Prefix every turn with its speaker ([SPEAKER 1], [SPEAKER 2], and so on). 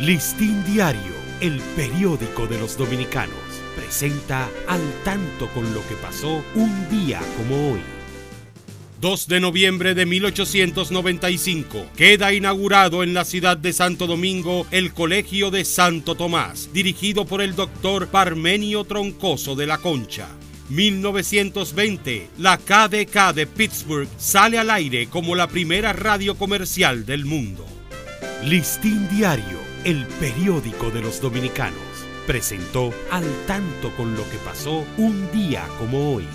[SPEAKER 1] Listín Diario, el periódico de los dominicanos, presenta al tanto con lo que pasó un día como hoy. 2 de noviembre de 1895 queda inaugurado en la ciudad de Santo Domingo el Colegio de Santo Tomás, dirigido por el doctor Parmenio Troncoso de la Concha. 1920, la KDK de Pittsburgh sale al aire como la primera radio comercial del mundo. Listín Diario el periódico de los dominicanos, presentó al tanto con lo que pasó un día como hoy.